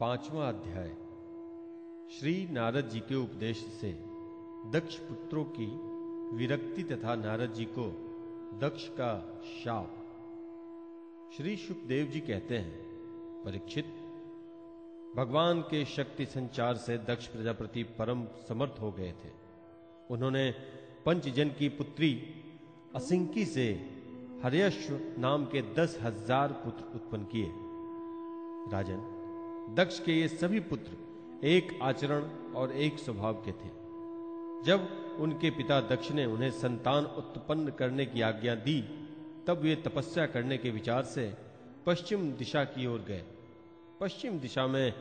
पांचवा अध्याय। श्री नारद जी के उपदेश से दक्ष पुत्रों की विरक्ति तथा नारद जी को दक्ष का शाप। श्री सुखदेव जी कहते हैं, परीक्षित, भगवान के शक्ति संचार से दक्ष प्रजापति परम समर्थ हो गए थे। उन्होंने पंचजन की पुत्री असिंकी से हर्यश्व नाम के दस हज़ार पुत्र उत्पन्न किए। राजन दक्ष के ये सभी पुत्र एक आचरण और एक स्वभाव के थे। जब उनके पिता दक्ष ने उन्हें संतान उत्पन्न करने की आज्ञा दी, तब वे तपस्या करने के विचार से पश्चिम दिशा की ओर गए। पश्चिम दिशा में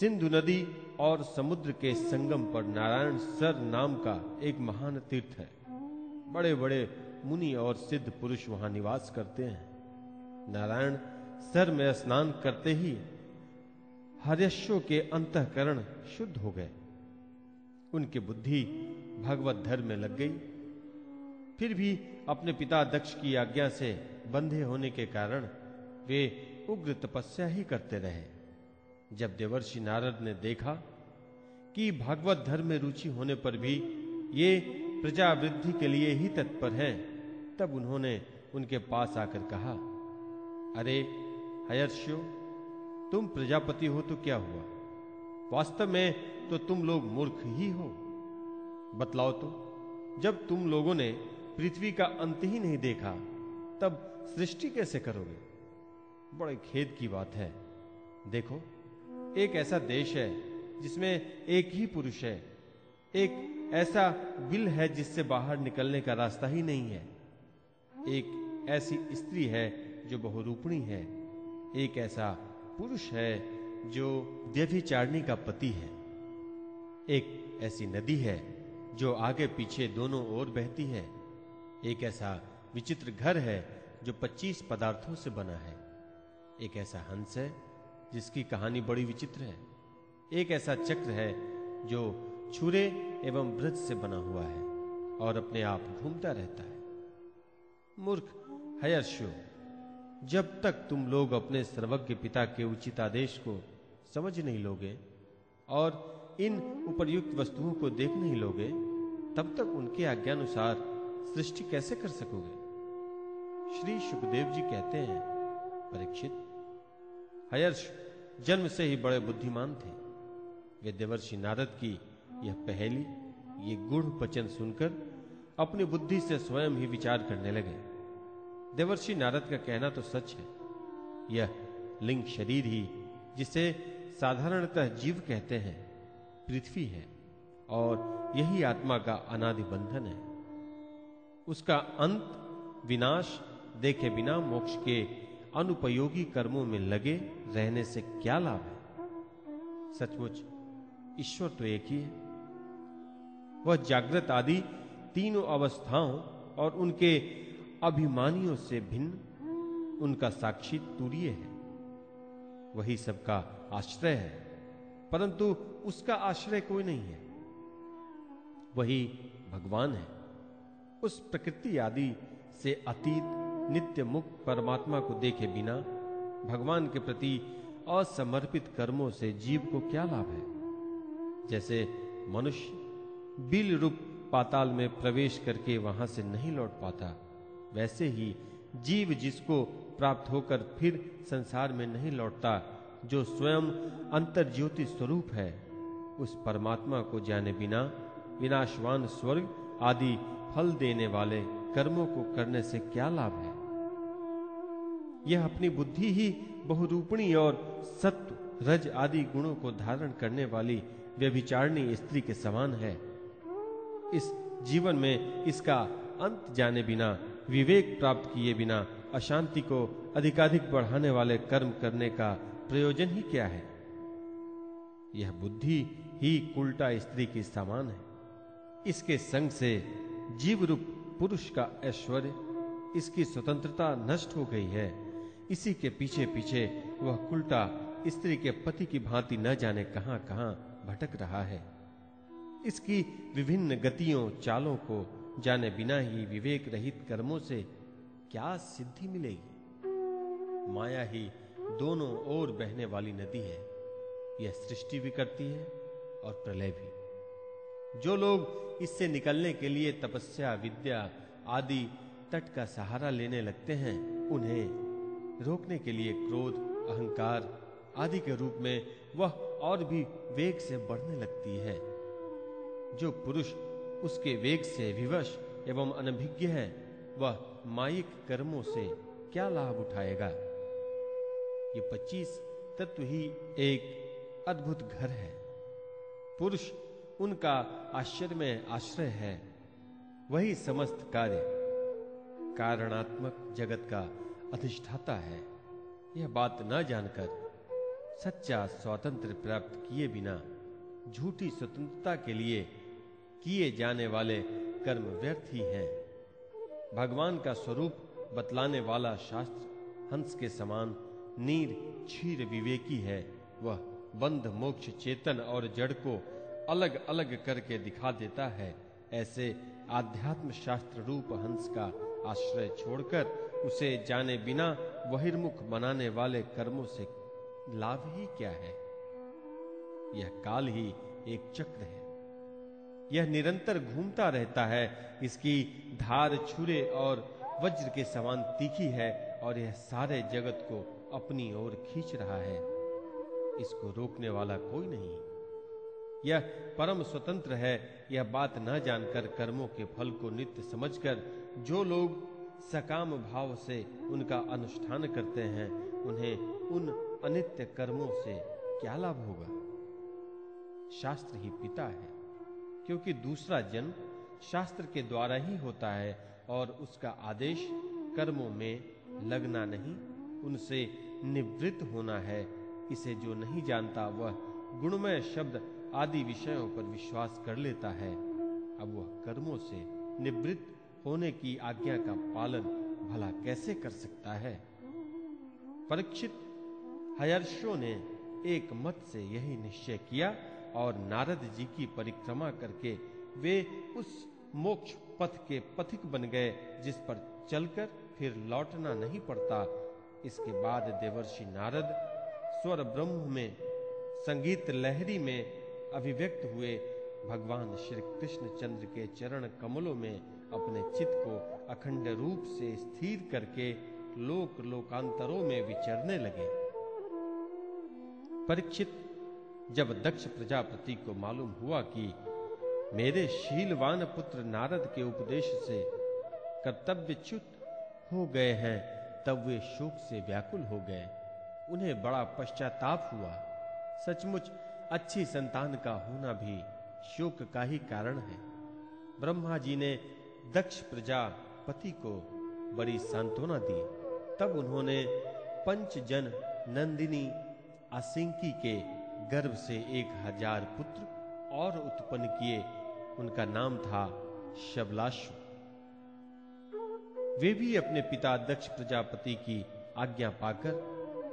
सिंधु नदी और समुद्र के संगम पर नारायण सर नाम का एक महान तीर्थ है। बड़े बड़े मुनि और सिद्ध पुरुष वहाँ निवास करते हैं। नारायण सर में स्नान करते ही हर्यशो के अंतकरण शुद्ध हो गए। उनकी बुद्धि भगवत धर्म में लग गई। फिर भी अपने पिता दक्ष की आज्ञा से बंधे होने के कारण वे उग्र तपस्या ही करते रहे। जब देवर्षि नारद ने देखा कि भागवत धर्म में रुचि होने पर भी ये प्रजा वृद्धि के लिए ही तत्पर हैं, तब उन्होंने उनके पास आकर कहा, अरे, हयर्ष्यो तुम प्रजापति हो तो क्या हुआ? वास्तव में तो तुम लोग मूर्ख ही हो। बतलाओ तो जब तुम लोगों ने पृथ्वी का अंत ही नहीं देखा, तब सृष्टि कैसे करोगे? बड़े खेद की बात है। देखो, एक ऐसा देश है जिसमें एक ही पुरुष है। एक ऐसा बिल है जिससे बाहर निकलने का रास्ता ही नहीं है। एक ऐसी स्त्री है जो बहुरूपणी है। एक ऐसा पुरुष है जो व्यभिचारणी का पति है। एक ऐसी नदी है जो आगे पीछे दोनों ओर बहती है। एक ऐसा विचित्र घर है जो 25 पदार्थों से बना है। एक ऐसा हंस है जिसकी कहानी बड़ी विचित्र है। एक ऐसा चक्र है जो छुरे एवं ब्रज से बना हुआ है और अपने आप घूमता रहता है। मूर्ख हयर्षो जब तक तुम लोग अपने सर्वज्ञ पिता के उचित आदेश को समझ नहीं लोगे और इन उपर्युक्त वस्तुओं को देख नहीं लोगे, तब तक उनके आज्ञानुसार सृष्टि कैसे कर सकोगे? श्री सुखदेव जी कहते हैं, परीक्षित, हयर्ष, जन्म से ही बड़े बुद्धिमान थे। वे देवर्षि नारद की यह पहली, ये गुढ़ वचन सुनकर अपनी बुद्धि से स्वयं ही विचार करने लगे। देवर्षि नारद का कहना तो सच है। यह लिंग शरीर ही, जिसे साधारणतः जीव कहते हैं, पृथ्वी है, और यही आत्मा का अनादि बंधन है। उसका अंत विनाश देखे बिना मोक्ष के अनुपयोगी कर्मों में लगे रहने से क्या लाभ है? सचमुच, ईश्वर तो एक ही है। वह जागृत आदि तीनों अवस्थाओं और उनके अभिमानियों से भिन्न उनका साक्षी तुरीय है। वही सबका आश्रय है, परंतु उसका आश्रय कोई नहीं है। वही भगवान है। उस प्रकृति आदि से अतीत, नित्य मुक्त परमात्मा को देखे बिना भगवान के प्रति असमर्पित कर्मों से जीव को क्या लाभ है? जैसे मनुष्य बिल रूप पाताल में प्रवेश करके वहाँ से नहीं लौट पाता वैसे ही जीव जिसको प्राप्त होकर फिर संसार में नहीं लौटता, जो स्वयं अंतर ज्योति स्वरूप है, उस परमात्मा को जाने बिना विनाशवान स्वर्ग आदि फल देने वाले कर्मों को करने से क्या लाभ है? यह अपनी बुद्धि ही बहुरूपणी और सत्व, रज आदि गुणों को धारण करने वाली व्यभिचारणी स्त्री के समान है। इस जीवन में इसका अंत जाने बिना विवेक प्राप्त किए बिना अशांति को अधिकाधिक बढ़ाने वाले कर्म करने का प्रयोजन ही क्या है? यह बुद्धि ही उल्टा स्त्री की समान है। इसके संग से जीव रूप पुरुष का ऐश्वर्य, इसकी स्वतंत्रता नष्ट हो गई है। इसी के पीछे पीछे वह उल्टा स्त्री के पति की भांति न जाने कहाँ कहाँ भटक रहा है। इसकी विभिन्न गतियों, चालों को जाने बिना ही विवेक रहित कर्मों से क्या सिद्धि मिलेगी? माया ही दोनों ओर बहने वाली नदी है। यह सृष्टि भी करती है और प्रलय भी। जो लोग इससे निकलने के लिए तपस्या, विद्या आदि तट का सहारा लेने लगते हैं, उन्हें रोकने के लिए क्रोध, अहंकार आदि के रूप में वह और भी वेग से बढ़ने लगती है। जो पुरुष उसके वेग से विवश एवं अनभिज्ञ है, वह माइक कर्मों से क्या लाभ उठाएगा? ये पच्चीस तत्व ही एक अद्भुत घर है। पुरुष उनका आश्चर्य में आश्रय है। वही समस्त कार्य कारणात्मक जगत का अधिष्ठाता है। यह बात न जानकर सच्चा स्वातंत्र प्राप्त किए बिना झूठी स्वतंत्रता के लिए किए जाने वाले कर्म व्यर्थ ही हैं। भगवान का स्वरूप बतलाने वाला शास्त्र हंस के समान नीर क्षीर विवेकी है। वह बंध, मोक्ष, चेतन और जड़ को अलग अलग करके दिखा देता है। ऐसे आध्यात्म शास्त्र रूप हंस का आश्रय छोड़कर उसे जाने बिना बहिर्मुख बनाने वाले कर्मों से लाभ ही क्या है? यह काल ही एक चक्र है। यह निरंतर घूमता रहता है। इसकी धार छुरे और वज्र के समान तीखी है और यह सारे जगत को अपनी ओर खींच रहा है। इसको रोकने वाला कोई नहीं। यह परम स्वतंत्र है। यह बात न जानकर कर्मों के फल को नित्य समझकर जो लोग सकाम भाव से उनका अनुष्ठान करते हैं, उन्हें उन अनित्य कर्मों से क्या लाभ होगा? शास्त्र ही पिता है। क्योंकि दूसरा जन्म शास्त्र के द्वारा ही होता है और उसका आदेश कर्मों में लगना नहीं, उनसे निवृत्त होना है। इसे जो नहीं जानता, वह गुणमय शब्द आदि विषयों पर विश्वास कर लेता है। अब वह कर्मों से निवृत्त होने की आज्ञा का पालन भला कैसे कर सकता है? परीक्षित हयर्षो ने एक मत से यही निश्चय किया और नारद जी की परिक्रमा करके वे उस मोक्ष पथ के पथिक बन गए, जिस पर चलकर फिर लौटना नहीं पड़ता। इसके बाद देवर्षि नारद स्वर ब्रह्म में, संगीत लहरी में अभिव्यक्त हुए। भगवान श्री कृष्ण चंद्र के चरण कमलों में अपने चित्त को अखंड रूप से स्थिर करके लोक लोकांतरों में विचरने लगे। परीक्षित जब दक्ष प्रजापति को मालूम हुआ कि मेरे शीलवान पुत्र नारद के उपदेश से कर्तव्यच्युत हो गए हैं, तब वे शोक से व्याकुल हो गए। उन्हें बड़ा पश्चाताप हुआ। सचमुच अच्छी संतान का होना भी शोक का ही कारण है। ब्रह्मा जी ने दक्ष प्रजापति को बड़ी सांत्वना दी। तब उन्होंने पंचजन नंदिनी आसिंकी के गर्भ से एक हज़ार पुत्र और उत्पन्न किए। उनका नाम था शबलाशु। वे भी अपने पिता दक्ष प्रजापति की आज्ञा पाकर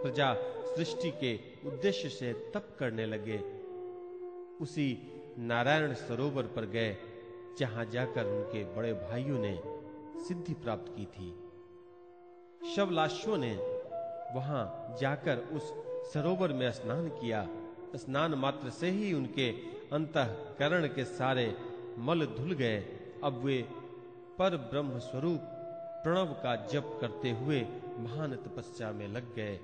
प्रजा सृष्टि के उद्देश्य से तप करने लगे। उसी नारायण सरोवर पर गए, जहाँ जाकर उनके बड़े भाइयों ने सिद्धि प्राप्त की थी। शवलाशों ने वहाँ जाकर उस सरोवर में स्नान किया स्नान मात्र से ही उनके अंतकरण के सारे मल धुल गए। अब वे पर ब्रह्म स्वरूप प्रणव का जप करते हुए महान तपस्या में लग गए।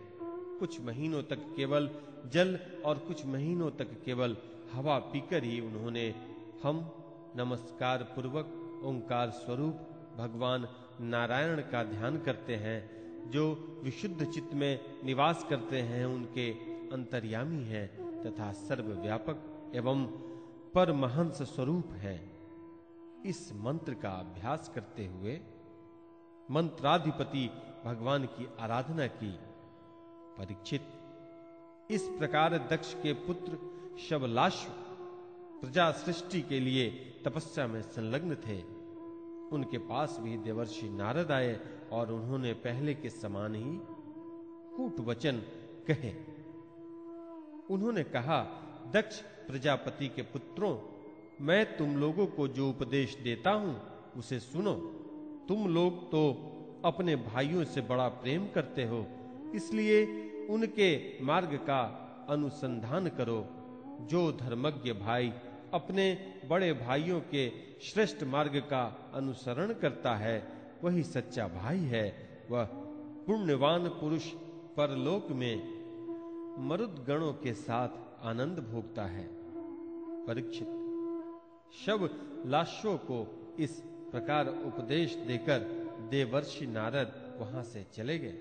कुछ महीनों तक केवल जल और कुछ महीनों तक केवल हवा पीकर ही उन्होंने हम नमस्कार पूर्वक ओंकार स्वरूप भगवान नारायण का ध्यान करते हैं, जो विशुद्ध चित्त में निवास करते हैं, उनके अंतर्यामी हैं। तथा सर्वव्यापक एवं परमहंस स्वरूप हैं। इस मंत्र का अभ्यास करते हुए मंत्राधिपति भगवान की आराधना की। परीक्षित, इस प्रकार दक्ष के पुत्र शबलाश्व प्रजा सृष्टि के लिए तपस्या में संलग्न थे। उनके पास भी देवर्षि नारद आए और उन्होंने पहले के समान ही कूट वचन कहे। उन्होंने कहा, दक्ष प्रजापति के पुत्रों, मैं तुम लोगों को जो उपदेश देता हूँ, उसे सुनो। तुम लोग तो अपने भाइयों से बड़ा प्रेम करते हो, इसलिए उनके मार्ग का अनुसंधान करो। जो धर्मज्ञ भाई अपने बड़े भाइयों के श्रेष्ठ मार्ग का अनुसरण करता है, वही सच्चा भाई है। वह पुण्यवान पुरुष परलोक में मरुद गणों के साथ आनंद भोगता है। परीक्षित, शव लाशों को इस प्रकार उपदेश देकर देवर्षि नारद वहाँ से चले गए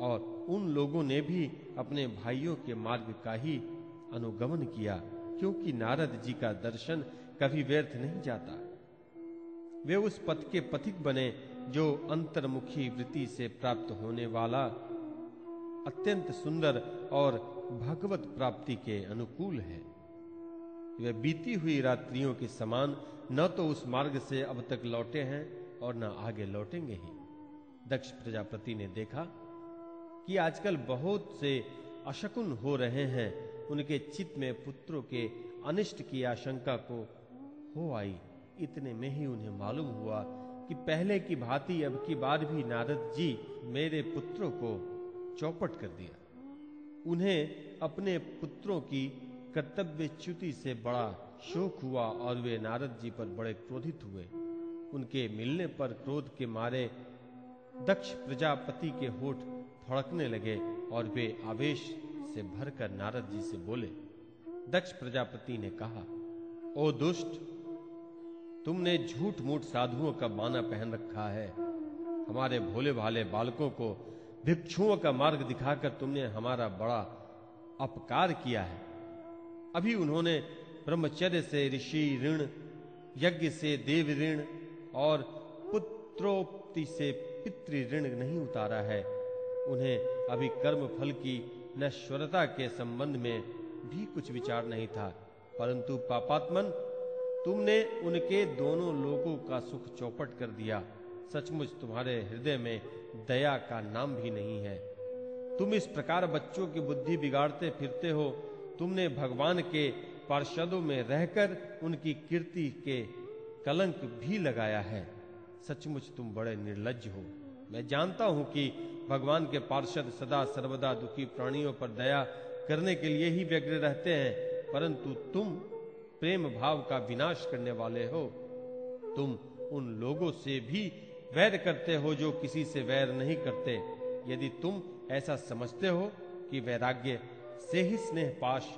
और उन लोगों ने भी अपने भाइयों के मार्ग का ही अनुगमन किया, क्योंकि नारद जी का दर्शन कभी व्यर्थ नहीं जाता। वे उस पथ के पथिक बने, जो अंतर्मुखी वृत्ति से प्राप्त होने वाला अत्यंत सुंदर और भगवत प्राप्ति के अनुकूल है। वे बीती हुई रात्रियों के समान न तो उस मार्ग से अब तक लौटे हैं और न आगे लौटेंगे ही। दक्ष प्रजापति ने देखा कि आजकल बहुत से अशकुन हो रहे हैं। उनके चित्त में पुत्रों के अनिष्ट की आशंका को हो आई। इतने में ही उन्हें मालूम हुआ कि पहले की भांति अब की बार भी नारद जी मेरे पुत्रों को चौपट कर दिया। उन्हें अपने पुत्रों की कर्तव्य च्युति से बड़ा शोक हुआ और वे नारद जी पर बड़े क्रोधित हुए। उनके मिलने पर क्रोध के मारे दक्ष प्रजापति के होठ फड़कने लगे और वे आवेश से भरकर नारद जी से बोले, दक्ष प्रजापति ने कहा, ओ दुष्ट, तुमने झूठ मूठ साधुओं का बाना पहन रखा है। हमारे भोले भाले बालकों को भिक्षुओं का मार्ग दिखाकर तुमने हमारा बड़ा अपकार किया है। अभी उन्होंने ब्रह्मचर्य से ऋषि ऋण, यज्ञ से देव ऋण और पुत्रोक्ति से पितृ ऋण नहीं उतारा है। उन्हें अभी कर्म फल की नश्वरता के संबंध में भी कुछ विचार नहीं था। परंतु पापात्मन, तुमने उनके दोनों लोगों का सुख चौपट कर दिया। सचमुच तुम्हारे हृदय में दया का नाम भी नहीं है। तुम इस प्रकार बच्चों की बुद्धि बिगाड़ते फिरते हो। तुमने भगवान के पार्षदों में रहकर उनकी कीर्ति के कलंक भी लगाया है। सचमुच तुम बड़े निर्लज हो। मैं जानता हूँ कि भगवान के पार्षद सदा सर्वदा दुखी प्राणियों पर दया करने के लिए ही व्यग्र रहते हैं, परंतु तुम प्रेम भाव का विनाश करने वाले हो। तुम उन लोगों से भी वैर करते हो जो किसी से वैर नहीं करते। यदि तुम ऐसा समझते हो कि वैराग्य से ही स्नेह पाश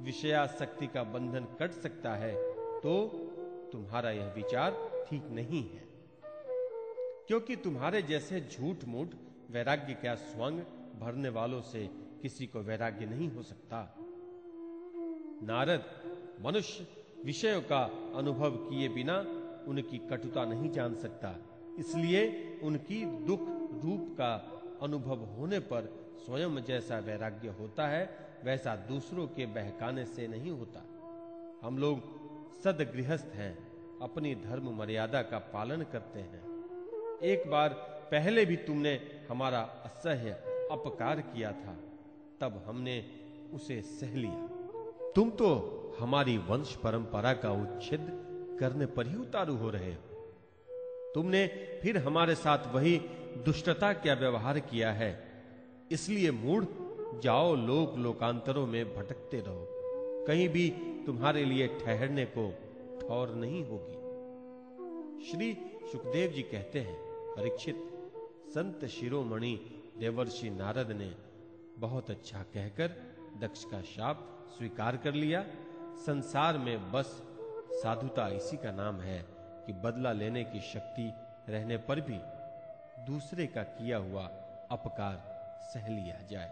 विषयाशक्ति का बंधन कट सकता है तो तुम्हारा यह विचार ठीक नहीं है। क्योंकि तुम्हारे जैसे झूठ मूठ वैराग्य का स्वंग भरने वालों से किसी को वैराग्य नहीं हो सकता। नारद मनुष्य विषयों का अनुभव किए बिना उनकी कटुता नहीं जान सकता। इसलिए उनकी दुख रूप का अनुभव होने पर स्वयं जैसा वैराग्य होता है, वैसा दूसरों के बहकाने से नहीं होता। हम लोग सदगृहस्थ हैं, अपनी धर्म मर्यादा का पालन करते हैं। एक बार पहले भी तुमने हमारा असह्य अपकार किया था, तब हमने उसे सह लिया। तुम तो हमारी वंश परंपरा का उच्छेद करने पर ही उतारू हो रहे हो। तुमने फिर हमारे साथ वही दुष्टता क्या व्यवहार किया है? इसलिए मूढ़, जाओ लोक लोकांतरों में भटकते रहो। कहीं भी तुम्हारे लिए ठहरने को ठौर नहीं होगी। श्री सुखदेव जी कहते हैं, परीक्षित, संत शिरोमणि देवर्षि नारद ने बहुत अच्छा कहकर दक्ष का शाप स्वीकार कर लिया। संसार में बस साधुता इसी का नाम है। कि बदला लेने की शक्ति रहने पर भी दूसरे का किया हुआ अपकार सह लिया जाए।